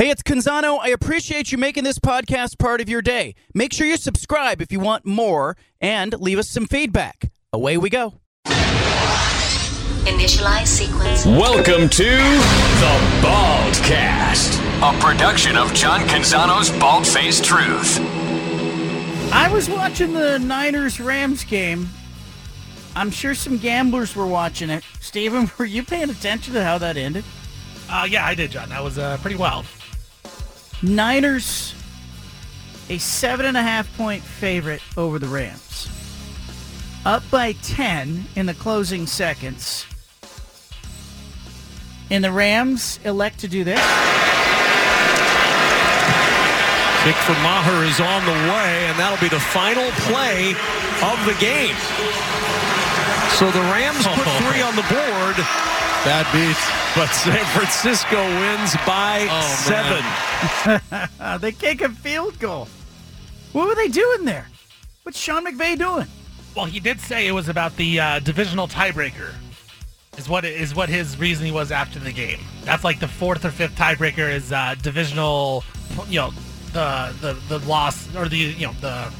Hey, it's Canzano. I appreciate you making this podcast part of your day. Make sure you subscribe if you want more and leave us some feedback. Away we go. Initialize sequence. Welcome to the Baldcast, a production of John Canzano's Bald Faced Truth. I was watching the Niners Rams game. I'm sure some gamblers were watching it. Steven, were you paying attention to how that ended? Uh, yeah, I did, John. That was uh, pretty wild. Niners, a seven and a half point favorite over the Rams. Up by 10 in the closing seconds. And the Rams elect to do this. Kick for Maher is on the way, and that'll be the final play of the game. So the Rams put three on the board. Bad beat. But San Francisco wins by Oh, seven. they kick a field goal. What were they doing there? What's Sean McVay doing? Well, he did say it was about the uh, divisional tiebreaker. Is what is what his reasoning was after the game. That's like the fourth or fifth tiebreaker is uh, divisional. You know, the the the loss or the you know the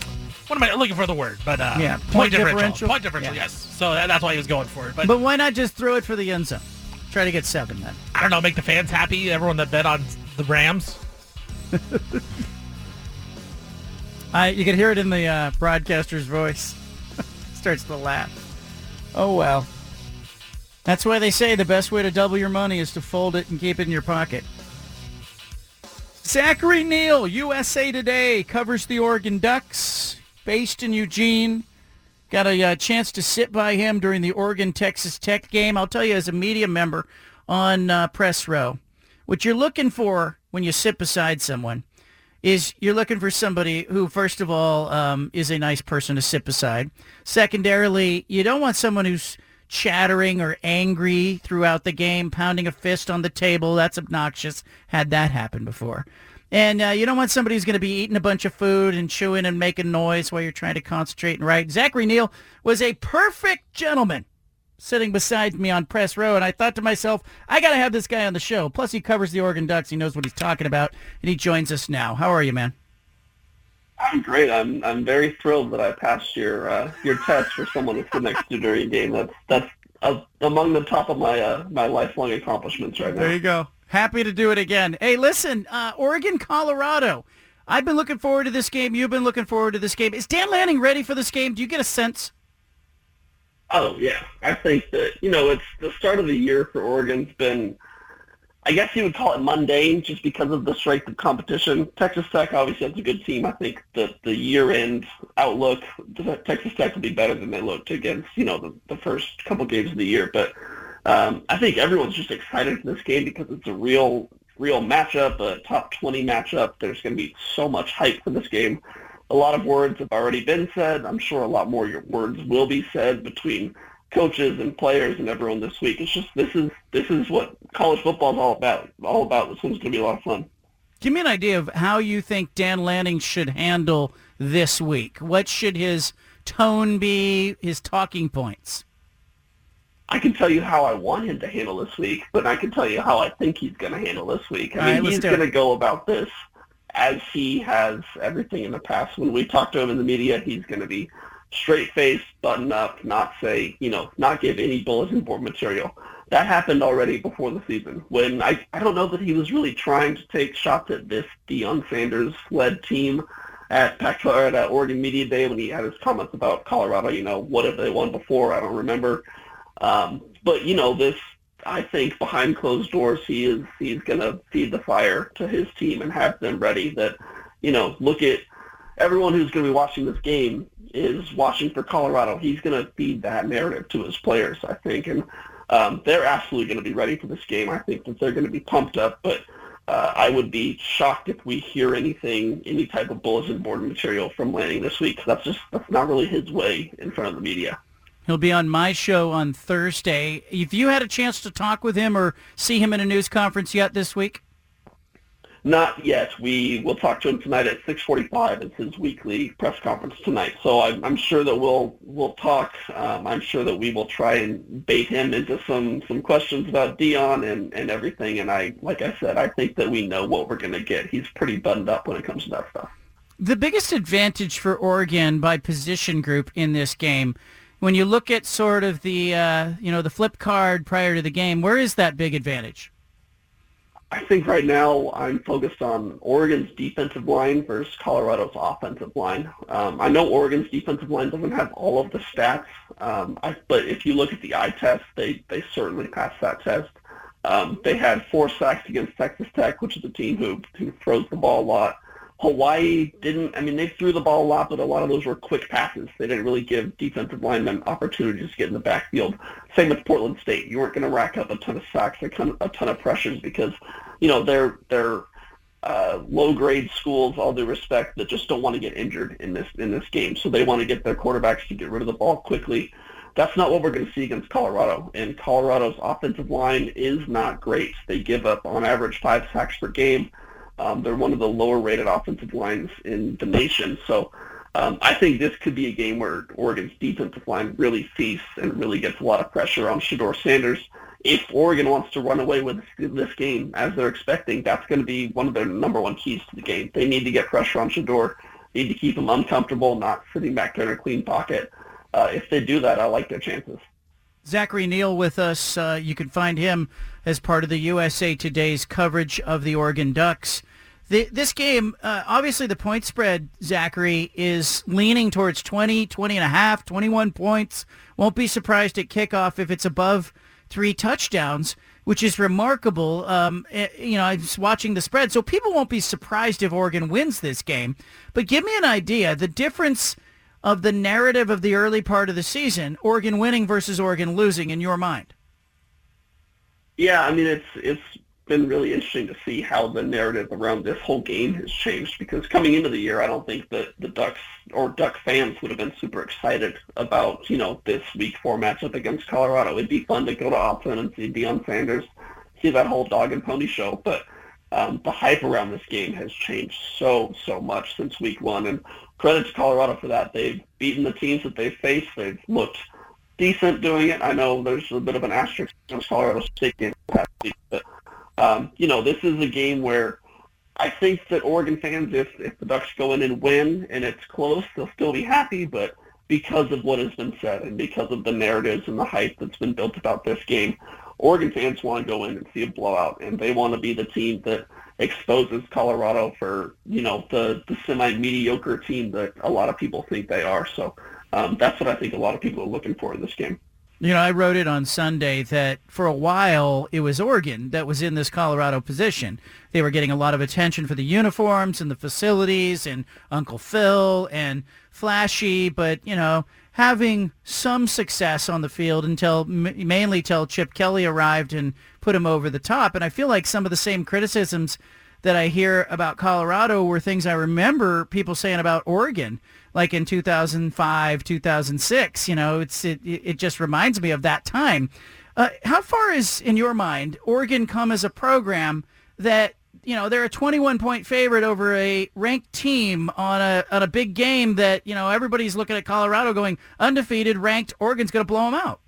what am I looking for the word? But uh, Yeah, point, point differential. differential. Point differential. Yeah. Yes. So that, that's why he was going for it. But, But why not just throw it for the end zone? Try to get seven then. I don't know. Make the fans happy. Everyone that bet on the Rams. I, you can hear it in the uh, broadcaster's voice. Starts to laugh. Oh well. That's why they say the best way to double your money is to fold it and keep it in your pocket. Zachary Neel, USA Today, covers the Oregon Ducks, based in Eugene. Got a uh, chance to sit by him during the Oregon-Texas Tech game. I'll tell you, as a media member on uh, press row, what you're looking for when you sit beside someone is you're looking for somebody who, first of all, um, is a nice person to sit beside. Secondarily, you don't want someone who's chattering or angry throughout the game, pounding a fist on the table. That's obnoxious. Had that happen before. And uh, you don't want somebody who's going to be eating a bunch of food and chewing and making noise while you're trying to concentrate and write. Zachary Neel was a perfect gentleman sitting beside me on press row, and I thought to myself, I got to have this guy on the show. Plus, he covers the Oregon Ducks. He knows what he's talking about, and he joins us now. How are you, man? I'm great. I'm I'm very thrilled that I passed your uh, your test for someone to sit next to during a game. That's that's uh, among the top of my uh, my lifelong accomplishments right now. There you go. Happy to do it again. Hey, listen, uh, Oregon, Colorado. I've been looking forward to this game. You've been looking forward to this game. Is Dan Lanning ready for this game? Do you get a sense? Oh yeah, I think that you know it's the start of the year for Oregon's been. I guess you would call it mundane just because of the strength of competition. Texas Tech obviously has a good team. I think that the year-end outlook, Texas Tech will be better than they looked against, you know, the, the first couple games of the year. But um, I think everyone's just excited for this game because it's a real, real matchup, a top 20 matchup. There's going to be so much hype for this game. A lot of words have already been said. I'm sure a lot more words will be said between coaches and players and everyone this week. It's just this is this is what college football is all about. All about this one's going to be a lot of fun. Give me an idea of how you think Dan Lanning should handle this week. What should his tone be? His talking points? I can tell you how I want him to handle this week, but I can tell you how I think he's going to handle this week. I mean, right, he's going to go about this as he has everything in the past. When we talk to him in the media, he's going to be straight faced, button up, not say, you know, not give any bulletin board material. That happened already before the season when I, I don't know that he was really trying to take shots at this Deion Sanders led team at Pac or at Oregon Media Day when he had his comments about Colorado, you know, what have they won before? I don't remember. Um, but you know, this I think behind closed doors he is he's gonna feed the fire to his team and have them ready that, you know, look at everyone who's gonna be watching this game is watching for Colorado. He's gonna feed that narrative to his players, I think. And um, they're absolutely gonna be ready for this game. I think that they're gonna be pumped up, but uh, I would be shocked if we hear anything, any type of bulletin board material from Lanning this week. That's just that's not really his way in front of the media. He'll be on my show on Thursday. If you had a chance to talk with him or see him in a news conference yet this week, Not yet. We will talk to him tonight at 6:45. It's his weekly press conference tonight. So I'm, I'm sure that we'll we'll talk. Um, I'm sure that we will try and bait him into some some questions about Deion and and everything. And I, like I said, I think that we know what we're going to get. He's pretty buttoned up when it comes to that stuff. The biggest advantage for Oregon by position group in this game, when you look at sort of the uh, you know the flip card prior to the game, where is that big advantage? I think right now I'm focused on Oregon's defensive line versus Colorado's offensive line. Um, I know Oregon's defensive line doesn't have all of the stats, um, I, but if you look at the eye test, they, they certainly passed that test. Um, they had four sacks against Texas Tech, which is a team who, who throws the ball a lot. Hawaii didn't, I mean, they threw the ball a lot, but a lot of those were quick passes. They didn't really give defensive linemen opportunities to get in the backfield. Same with Portland State. You weren't going to rack up a ton of sacks, a ton, a ton of pressures because, you know, they're, they're uh, low-grade schools, all due respect, that just don't want to get injured in this, in this game. So they want to get their quarterbacks to get rid of the ball quickly. That's not what we're going to see against Colorado. And Colorado's offensive line is not great. They give up, on average, five sacks per game. Um, they're one of the lower rated offensive lines in the nation. So um, I think this could be a game where Oregon's defensive line really feasts and really gets a lot of pressure on Shedeur Sanders. If Oregon wants to run away with this game as they're expecting, that's going to be one of their number one keys to the game. They need to get pressure on Shedeur, need to keep him uncomfortable, not sitting back there in a clean pocket. Uh, if they do that, I like their chances. Zachary Neel with us. Uh, you can find him as part of the USA Today's coverage of the Oregon Ducks. The, this game, uh, obviously the point spread, Zachary, is leaning towards 20, 20 and a half, 21 points. Won't be surprised at kickoff if it's above three touchdowns, which is remarkable. Um, eh, you know, I was watching the spread, so people won't be surprised if Oregon wins this game. But give me an idea, the difference of the narrative of the early part of the season, Oregon winning versus Oregon losing in your mind. Yeah, I mean, it's it's been really interesting to see how the narrative around this whole game has changed because coming into the year, I don't think that the Ducks or Duck fans would have been super excited about, you know, this week four matchup against Colorado. It'd be fun to go to Austin and see Deion Sanders, see that whole dog and pony show, but um, the hype around this game has changed so, so much since week one. And credit to Colorado for that. They've beaten the teams that they've faced. They've looked decent doing it. I know there's a bit of an asterisk against Colorado State game past week, but um, you know, this is a game where I think that Oregon fans, if, if the Ducks go in and win and it's close, they'll still be happy. But because of what has been said and because of the narratives and the hype that's been built about this game, Oregon fans want to go in and see a blowout, and they want to be the team that exposes Colorado for you know the the semi mediocre team that a lot of people think they are. So um, that's what I think a lot of people are looking for in this game. You know, I wrote it on Sunday that for a while it was Oregon that was in this Colorado position. They were getting a lot of attention for the uniforms and the facilities and Uncle Phil and flashy, but, you know, having some success on the field until mainly till Chip Kelly arrived and put him over the top. And I feel like some of the same criticisms that I hear about Colorado were things I remember people saying about Oregon like in 2005, 2006. You know, it's it, it just reminds me of that time. Uh, how far is, in your mind, Oregon come as a program that you know they're a 21 point favorite over a ranked team on a on a big game that you know everybody's looking at Colorado going undefeated, ranked. Oregon's going to blow them out.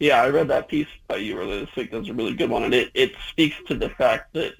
Yeah, I read that piece by you earlier this week. That's a really good one, and it it speaks to the fact that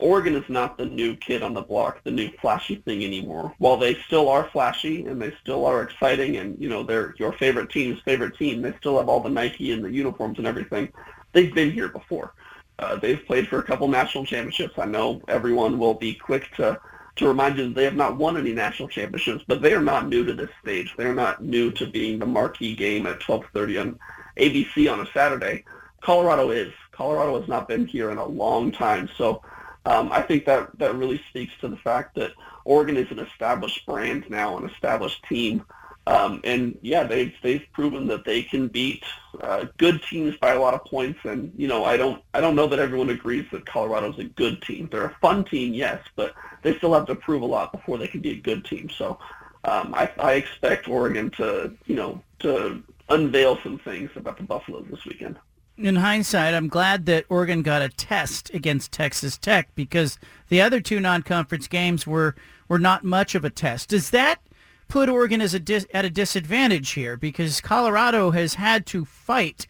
Oregon is not the new kid on the block, the new flashy thing anymore. While they still are flashy and they still are exciting and, you know, they're your favorite team's favorite team, they still have all the Nike and the uniforms and everything. They've been here before. Uh, they've played for a couple national championships. I know everyone will be quick to, to remind you that they have not won any national championships, but they are not new to this stage. They're not new to being the marquee game at 12.30 on ABC on a Saturday. Colorado is. Colorado has not been here in a long time. So um, I think that that really speaks to the fact that Oregon is an established brand now, an established team, um, and yeah, they've they've proven that they can beat uh, good teams by a lot of points. And you know, I don't I don't know that everyone agrees that Colorado's a good team. They're a fun team, yes, but they still have to prove a lot before they can be a good team. So um, I, I expect Oregon to you know to unveil some things about the Buffaloes this weekend. In hindsight, I'm glad that Oregon got a test against Texas Tech because the other two non-conference games were were not much of a test. Does that put Oregon as a dis- at a disadvantage here because Colorado has had to fight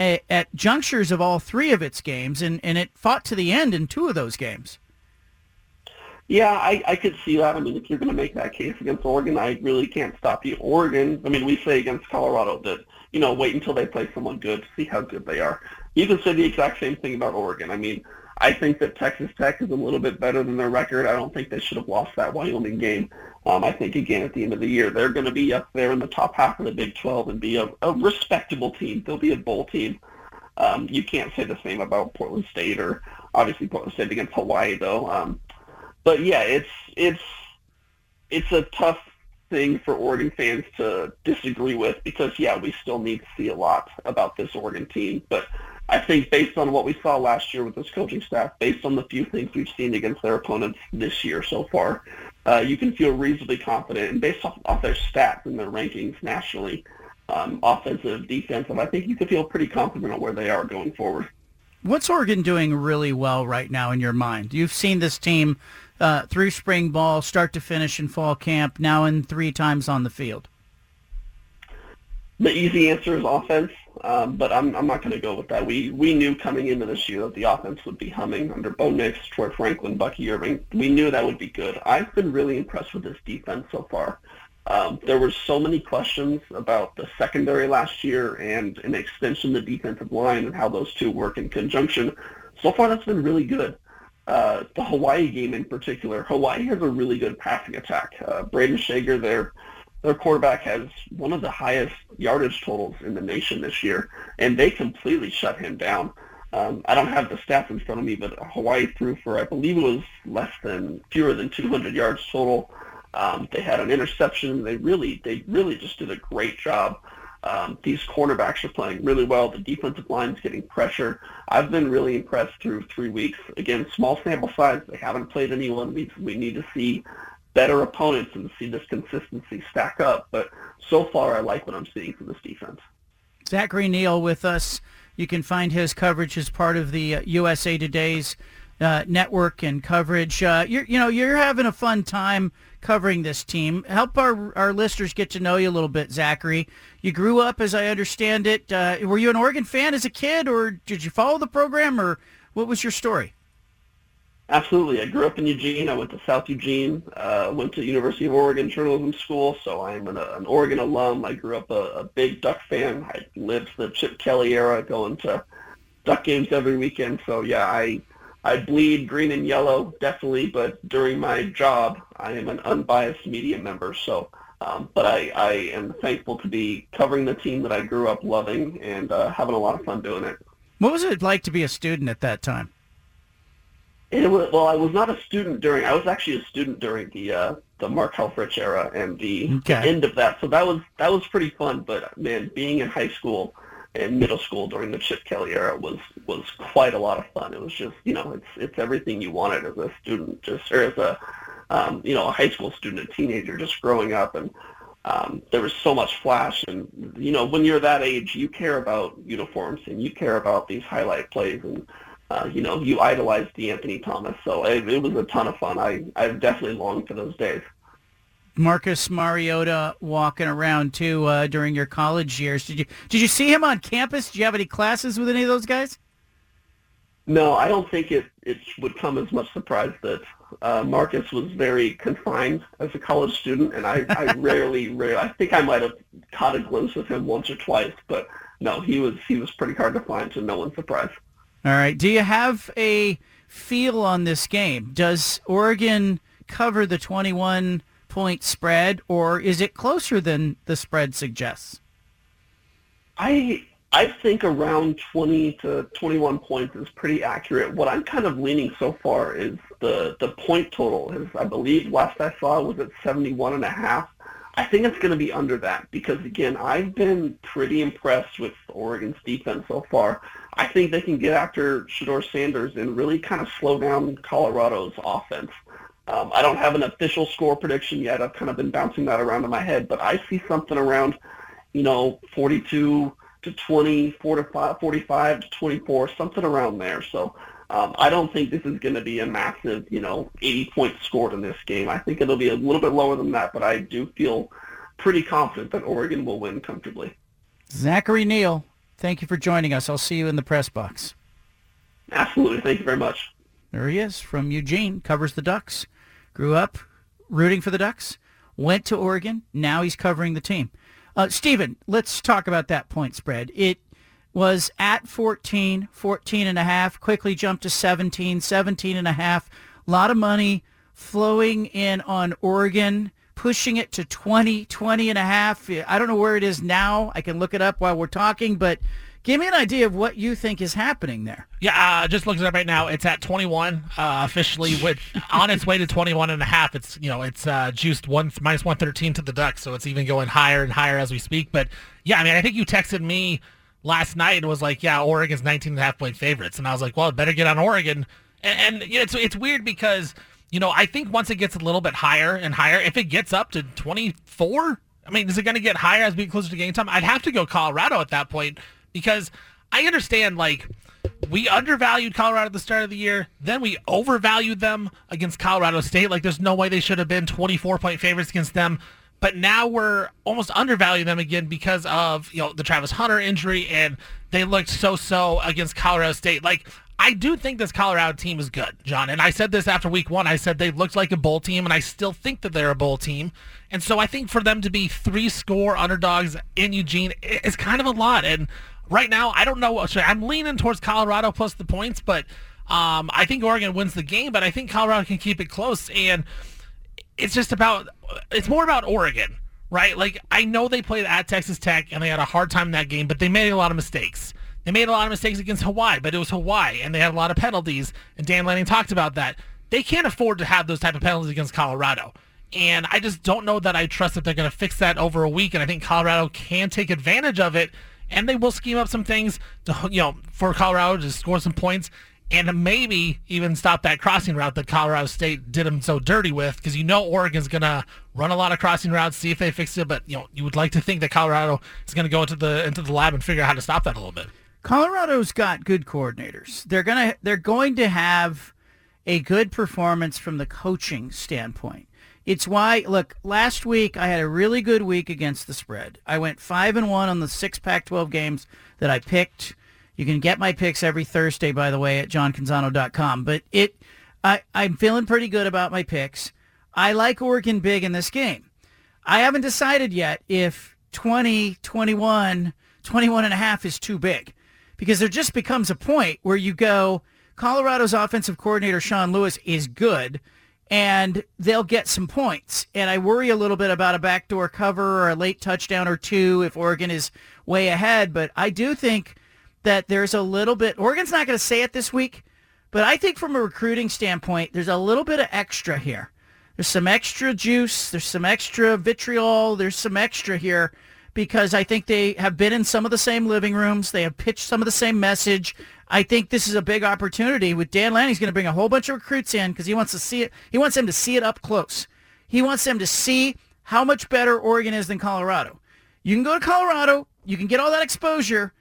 at, at junctures of all three of its games, and, and it fought to the end in two of those games. Yeah, I, I could see that. I mean, if you're going to make that case against Oregon, I really can't stop you. Oregon, I mean, we say against Colorado that, you know, wait until they play someone good, to see how good they are. You can say the exact same thing about Oregon. I mean, I think that Texas Tech is a little bit better than their record. I don't think they should have lost that Wyoming game. Um, I think, again, at the end of the year, they're going to be up there in the top half of the Big 12 and be a, a respectable team. They'll be a bowl team. Um, you can't say the same about Portland State or obviously Portland State against Hawaii, though. Um, but yeah, it's it's it's a tough thing for Oregon fans to disagree with because yeah, we still need to see a lot about this Oregon team. But I think based on what we saw last year with this coaching staff, based on the few things we've seen against their opponents this year so far, uh, you can feel reasonably confident. And based off, off their stats and their rankings nationally, um, offensive, defensive, I think you can feel pretty confident on where they are going forward. What's Oregon doing really well right now in your mind? You've seen this team uh, through spring ball, start to finish in fall camp, now in three times on the field. The easy answer is offense, um, but I'm, I'm not going to go with that. We we knew coming into this year that the offense would be humming under Bo Nix, Troy Franklin, Bucky Irving. We knew that would be good. I've been really impressed with this defense so far. Um, there were so many questions about the secondary last year and an extension of the defensive line and how those two work in conjunction. So far, that's been really good. Uh, the Hawaii game in particular, Hawaii has a really good passing attack. Uh, Brayden Schager, their their quarterback, has one of the highest yardage totals in the nation this year, and they completely shut him down. Um, I don't have the stats in front of me, but Hawaii threw for I believe it was less than fewer than 200 yards total. Um, they had an interception. They really, they really just did a great job. Um, these cornerbacks are playing really well. The defensive line is getting pressure. I've been really impressed through three weeks. Again, small sample size. They haven't played anyone. We we need to see better opponents and see this consistency stack up. But so far, I like what I'm seeing from this defense. Zachary Neel with us. You can find his coverage as part of the uh, USA Today's uh, network and coverage. Uh, you know, you're having a fun time covering this team. Help our our listeners get to know you a little bit, Zachary. You grew up, as I understand it. Uh, were you an Oregon fan as a kid, or did you follow the program, or what was your story? Absolutely. I grew up in Eugene. I went to South Eugene. Uh, went to University of Oregon Journalism School, so I'm an, an Oregon alum. I grew up a, a big Duck fan. I lived the Chip Kelly era, going to Duck games every weekend. So yeah, I I bleed green and yellow, definitely, but during my job, I am an unbiased media member. So, um, but I, I am thankful to be covering the team that I grew up loving and uh, having a lot of fun doing it. What was it like to be a student at that time? It was, well, I was not a student during. I was actually a student during the uh, the Mark Helfrich era and the, Okay. the end of that. So that was that was pretty fun. But man, being in high school and middle school during the Chip Kelly era was was quite a lot of fun. It was just you know it's it's everything you wanted as a student, just or as a um, you know a high school student, a teenager, just growing up, and um, there was so much flash. And you know when you're that age, you care about uniforms and you care about these highlight plays and. Uh, you know, you idolized De'Anthony Thomas, so it, it was a ton of fun. I I definitely longed for those days. Marcus Mariota walking around too uh, during your college years. Did you did you see him on campus? Did you have any classes with any of those guys? No, I don't think it, it would come as much surprise that uh, Marcus was very confined as a college student, and I, I rarely, rarely, I think I might have caught a glimpse of him once or twice, but no, he was he was pretty hard to find, so no one's surprised. All right. Do you have a feel on this game? Does Oregon cover the 21 point spread, or is it closer than the spread suggests? I I think around 20 to 21 points is pretty accurate. What I'm kind of leaning so far is the the point total is I believe last I saw was at 71 and a half. I think it's going to be under that because again, I've been pretty impressed with Oregon's defense so far. I think they can get after Shedeur Sanders and really kind of slow down Colorado's offense. Um, I don't have an official score prediction yet. I've kind of been bouncing that around in my head, but I see something around, you know, 42 to 20, 45, 45 to 24, something around there. So um, I don't think this is going to be a massive, you know, 80 points scored in this game. I think it'll be a little bit lower than that, but I do feel pretty confident that Oregon will win comfortably. Zachary Neel, thank you for joining us. I'll see you in the press box. Absolutely. Thank you very much. There he is from Eugene, covers the Ducks. Grew up rooting for the Ducks, went to Oregon. Now he's covering the team. Uh, Stephen, let's talk about that point spread. It was at 14, 14 and a half, quickly jumped to 17, 17 and a half. A lot of money flowing in on Oregon, pushing it to 20, 20 and a half. I don't know where it is now. I can look it up while we're talking, but give me an idea of what you think is happening there. Yeah, uh, just looking at it right now, it's at 21 uh, officially with on its way to 21 and a half. It's you know it's uh, juiced one minus 113 to the Ducks, so it's even going higher and higher as we speak. But yeah, I mean, I think you texted me last night and was like, yeah, Oregon's 19 and a half point favorites. And I was like, well, better get on Oregon. And, and you know, it's, it's weird because, you know, I think once it gets a little bit higher and higher, if it gets up to 24, I mean, is it going to get higher as we get closer to game time? I'd have to go Colorado at that point because I understand, like, we undervalued Colorado at the start of the year. Then we overvalued them against Colorado State. Like, there's no way they should have been 24 point favorites against them but now we're almost undervaluing them again because of you know the Travis Hunter injury, and they looked so-so against Colorado State. Like I do think this Colorado team is good, John, and I said this after week one. I said they looked like a bowl team, and I still think that they're a bowl team. And so I think for them to be three score underdogs in Eugene is kind of a lot. And right now, I don't know. I'm leaning towards Colorado plus the points, but um, I think Oregon wins the game. But I think Colorado can keep it close and it's just about it's more about Oregon, right? Like I know they played at Texas Tech and they had a hard time in that game, but they made a lot of mistakes. They made a lot of mistakes against Hawaii, but it was Hawaii and they had a lot of penalties. And Dan Lanning talked about that. They can't afford to have those type of penalties against Colorado. And I just don't know that I trust that they're going to fix that over a week. And I think Colorado can take advantage of it, and they will scheme up some things to you know for Colorado to score some points and maybe even stop that crossing route that Colorado State did them so dirty with, because you know Oregon's going to run a lot of crossing routes, see if they fix it. But you know, you would like to think that Colorado is going to go into the into the lab and figure out how to stop that a little bit. Colorado's got good coordinators. They're gonna they're going to have a good performance from the coaching standpoint. It's why look, last week I had a really good week against the spread. I went five and one on the six Pac-12 games that I picked. You can get my picks every Thursday, by the way, at johncanzano.com. But it, I, I'm feeling pretty good about my picks. I like Oregon big in this game. I haven't decided yet if 20, 21, 21 and a half is too big because there just becomes a point where you go, Colorado's offensive coordinator, Sean Lewis, is good and they'll get some points. And I worry a little bit about a backdoor cover or a late touchdown or two if Oregon is way ahead. But I do think that there's a little bit, Oregon's not going to say it this week, but I think from a recruiting standpoint, there's a little bit of extra here. There's some extra juice. There's some extra vitriol. There's some extra here because I think they have been in some of the same living rooms. They have pitched some of the same message. I think this is a big opportunity with Dan Lanning. He's going to bring a whole bunch of recruits in because he wants to see it. He wants them to see it up close. He wants them to see how much better Oregon is than Colorado. You can go to Colorado. You can get all that exposure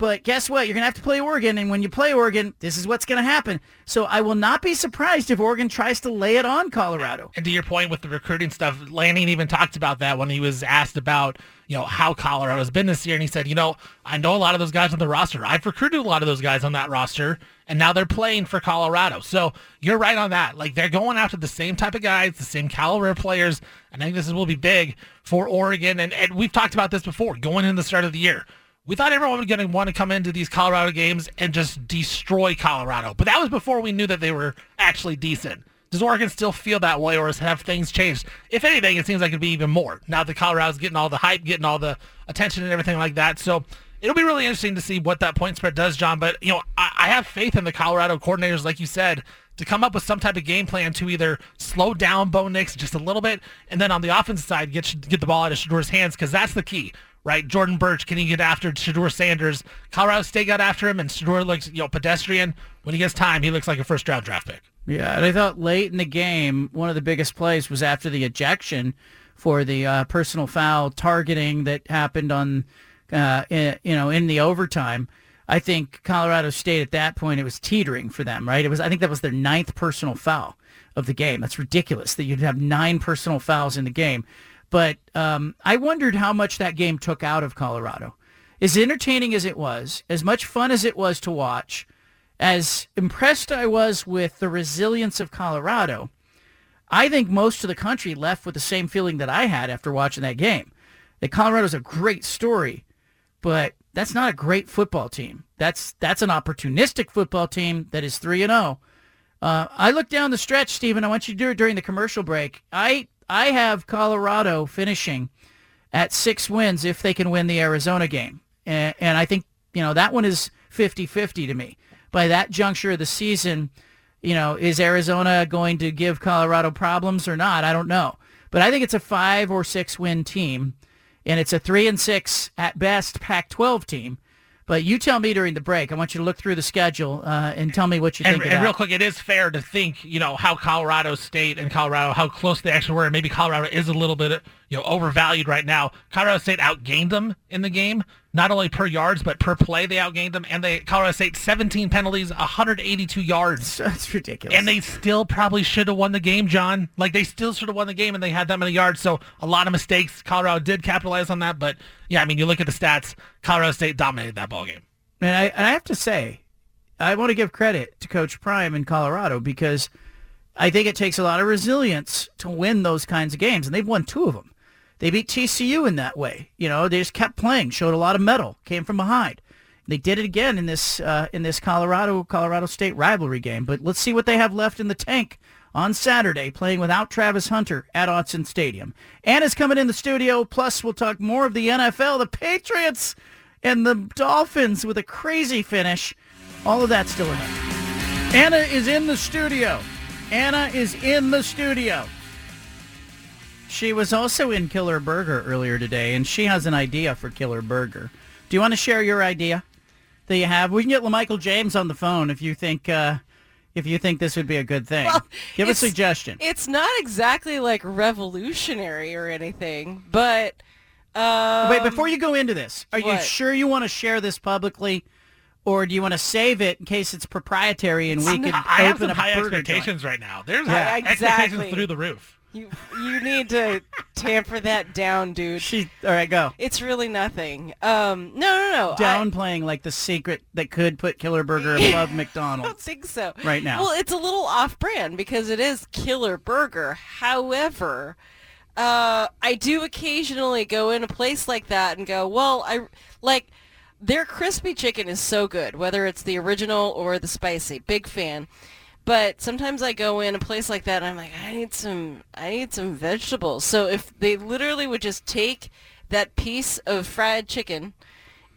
but guess what? You're going to have to play Oregon. And when you play Oregon, this is what's going to happen. So I will not be surprised if Oregon tries to lay it on Colorado. And to your point with the recruiting stuff, Lanning even talked about that when he was asked about, you know, how Colorado's been this year. And he said, you know, I know a lot of those guys on the roster. I've recruited a lot of those guys on that roster. And now they're playing for Colorado. So you're right on that. Like they're going after the same type of guys, the same caliber of players. And I think this will be big for Oregon. And, and we've talked about this before going in the start of the year we thought everyone was going to want to come into these Colorado games and just destroy Colorado. But that was before we knew that they were actually decent. Does Oregon still feel that way, or have things changed? If anything, it seems like it'd be even more now that Colorado's getting all the hype, getting all the attention and everything like that. So it'll be really interesting to see what that point spread does, John. But you know, I, I have faith in the Colorado coordinators, like you said, to come up with some type of game plan to either slow down Bo Nix just a little bit, and then on the offensive side, get get the ball out of Shedeur's hands because that's the key right? Jordan Burch, can he get after Shedeur Sanders? Colorado State got after him, and Shedeur looks, you know, pedestrian. When he gets time, he looks like a first round draft pick. Yeah, and I thought late in the game, one of the biggest plays was after the ejection for the uh, personal foul targeting that happened on uh, in, you know, in the overtime. I think Colorado State at that point it was teetering for them, right? It was I think that was their ninth personal foul of the game. That's ridiculous that you'd have nine personal fouls in the game. But um, I wondered how much that game took out of Colorado. As entertaining as it was, as much fun as it was to watch, as impressed I was with the resilience of Colorado, I think most of the country left with the same feeling that I had after watching that game. That Colorado's a great story, but that's not a great football team. That's that's an opportunistic football team that is three and zero. Uh, I look down the stretch, Stephen. I want you to do it during the commercial break. I I have Colorado finishing at six wins if they can win the Arizona game, and, and I think you know that one is 50-50 to me. By that juncture of the season, you know, is Arizona going to give Colorado problems or not? I don't know, but I think it's a five or six win team and it's a three and six at best Pac-12 team. But you tell me during the break. I want you to look through the schedule uh, and tell me what you and, think. And, real quick, it is fair to think, you know, how Colorado State and Colorado, how close they actually were, and maybe Colorado is a little bit, you know, overvalued right now. Colorado State outgained them in the game, not only per yards but per play. They outgained them, and they Colorado State 17 penalties, 182 yards. That's ridiculous. And they still probably should have won the game, John. Like they still should have won the game, and they had that many yards. So a lot of mistakes. Colorado did capitalize on that, but yeah, I mean, you look at the stats. Colorado State dominated that ball game. And I, and I have to say, I want to give credit to Coach Prime in Colorado because I think it takes a lot of resilience to win those kinds of games, and they've won two of them. They beat TCU in that way. You know, they just kept playing, showed a lot of mettle, came from behind. They did it again in this uh, in this Colorado Colorado State rivalry game. But let's see what they have left in the tank on Saturday, playing without Travis Hunter at Autzen Stadium. Anna's coming in the studio. Plus, we'll talk more of the NFL, the Patriots and the Dolphins with a crazy finish. All of that still ahead. Anna is in the studio. Anna is in the studio. She was also in Killer Burger earlier today, and she has an idea for Killer Burger. Do you want to share your idea that you have? We can get LaMichael James on the phone if you think uh, if you think this would be a good thing. Well, Give a suggestion. It's not exactly like revolutionary or anything, but um, Wait, before you go into this, are you sure you want to share this publicly, or do you want to save it in case it's proprietary and we It's could not- I have some high expectations right now. There's Yeah, expectations exactly. through the roof. You you need to tamper that down, dude. She, all right, go. It's really nothing. Um, no, no, no. Downplaying like the secret that could put Killer Burger above McDonald's. I don't think so. Right now. Well, it's a little off-brand because it is Killer Burger. However, uh, I do occasionally go in a place like that and go, well, I like their crispy chicken is so good, whether it's the original or the spicy. Big fan. But sometimes I go in a place like that and I'm like, I need some, I need some vegetables. So if they literally would just take that piece of fried chicken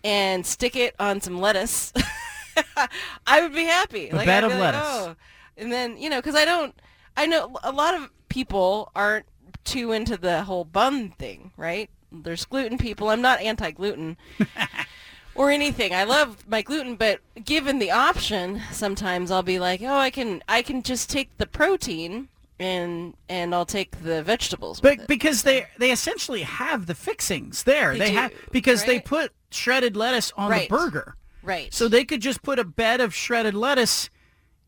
and stick it on some lettuce, I would be happy. A like, bed I'd of like, lettuce. "Oh." And then, you know, because I don't, I know a lot of people aren't too into the whole bun thing, right? There's gluten people. I'm not anti-gluten or anything. I love my gluten, but given the option, sometimes I'll be like, oh, I can, I can just take the protein and and I'll take the vegetables. But because they they essentially have the fixings there. They do, have because they put shredded lettuce on Right. the burger. right. So they could just put a bed of shredded lettuce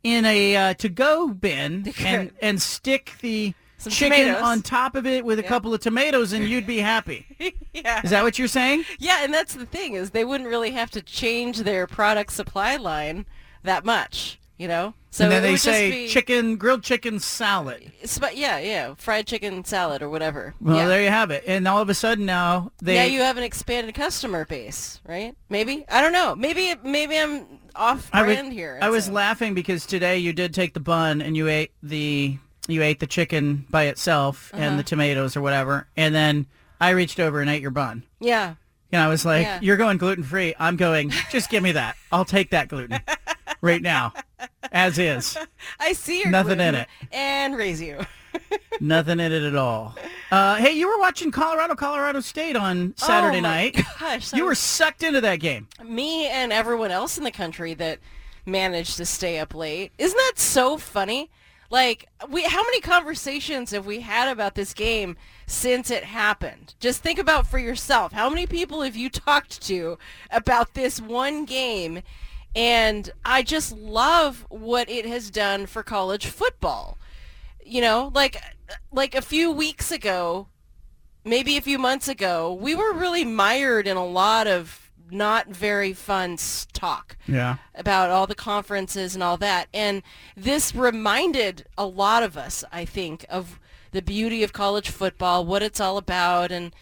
in a uh, to-go bin and and stick the Some chicken tomatoes. on top of it with a couple of tomatoes, and you'd be happy. yeah. Is that what you're saying? Yeah, and that's the thing is they wouldn't really have to change their product supply line that much, you know. So and then they say be, chicken, grilled chicken salad. sp- yeah, yeah, fried chicken salad or whatever. Well, yeah. there you have it. And all of a sudden now they now you have an expanded customer base, right? Maybe I don't know. Maybe maybe I'm off I was, brand here. I was So- laughing because today you did take the bun and you ate the you ate the chicken by itself Uh-huh. and the tomatoes or whatever, and then I reached over and ate your bun. Yeah, And I was like, Yeah. "You're going gluten free." I'm going. Just give me that. I'll take that gluten right now, as is. I see your Nothing in it. and raise you. Nothing in it at all. Uh, hey, you were watching Colorado, Colorado State on Saturday Oh night. Gosh, You were sucked into that game. me and everyone else in the country that managed to stay up late. Isn't that so funny? Like, we how many conversations have we had about this game since it happened? Just think about for yourself. How many people have you talked to about this one game? And I just love what it has done for college football. You know, like like a few weeks ago, maybe a few months ago, we were really mired in a lot of not very fun talk Yeah. about all the conferences and all that. And this reminded a lot of us, I think, of the beauty of college football, what it's all about, and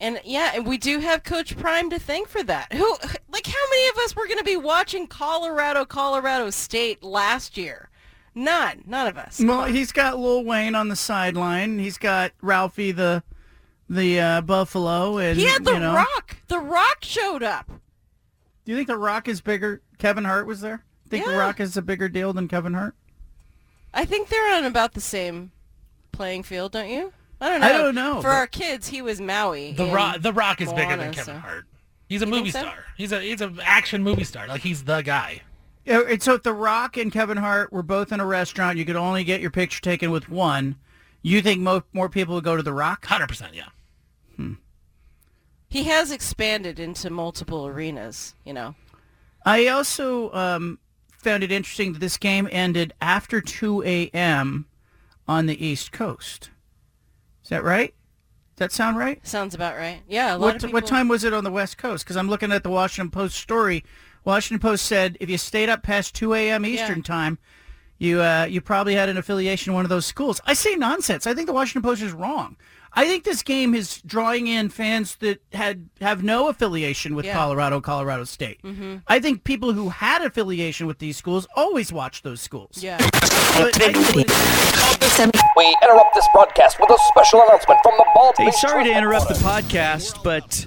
and yeah, and we do have Coach Prime to thank for that. Who, like, how many of us were going to be watching Colorado, Colorado State last year? None, none of us. Well, he's got Lil Wayne on the sideline. He's got Ralphie the the uh, Buffalo, and He had the you know, Rock. The Rock showed up. Do you think the Rock is bigger? Kevin Hart was there. Think the Rock is a bigger deal than Kevin Hart? I think they're on about the same playing field, don't you? I don't know. I don't know, For our kids, he was Maui. The Rock, the Rock is bigger than Kevin so- Hart. He's a You movie so? star. He's a he's an action movie star. Like he's the guy. Yeah, and so if The Rock and Kevin Hart were both in a restaurant, you could only get your picture taken with one. You think mo- more people would go to The Rock? Hundred percent, yeah. He has expanded into multiple arenas, you know. I also um, found it interesting that this game ended after 2 a.m. on the East Coast. Is that right? Does that sound right? Sounds about right. Yeah, a lot What, of people. what time was it on the West Coast? Because I'm looking at the Washington Post story. Washington Post said if you stayed up past 2 a.m. Eastern Yeah. time, you uh, you probably had an affiliation in one of those schools. I say nonsense. I think the Washington Post is wrong. I think this game is drawing in fans that had have no affiliation with Yeah. Colorado, Colorado State. Mm-hmm. I think people who had affiliation with these schools always watch those schools. Yeah. We interrupt this broadcast with a special announcement from the Bald Hey, sorry to interrupt the podcast, but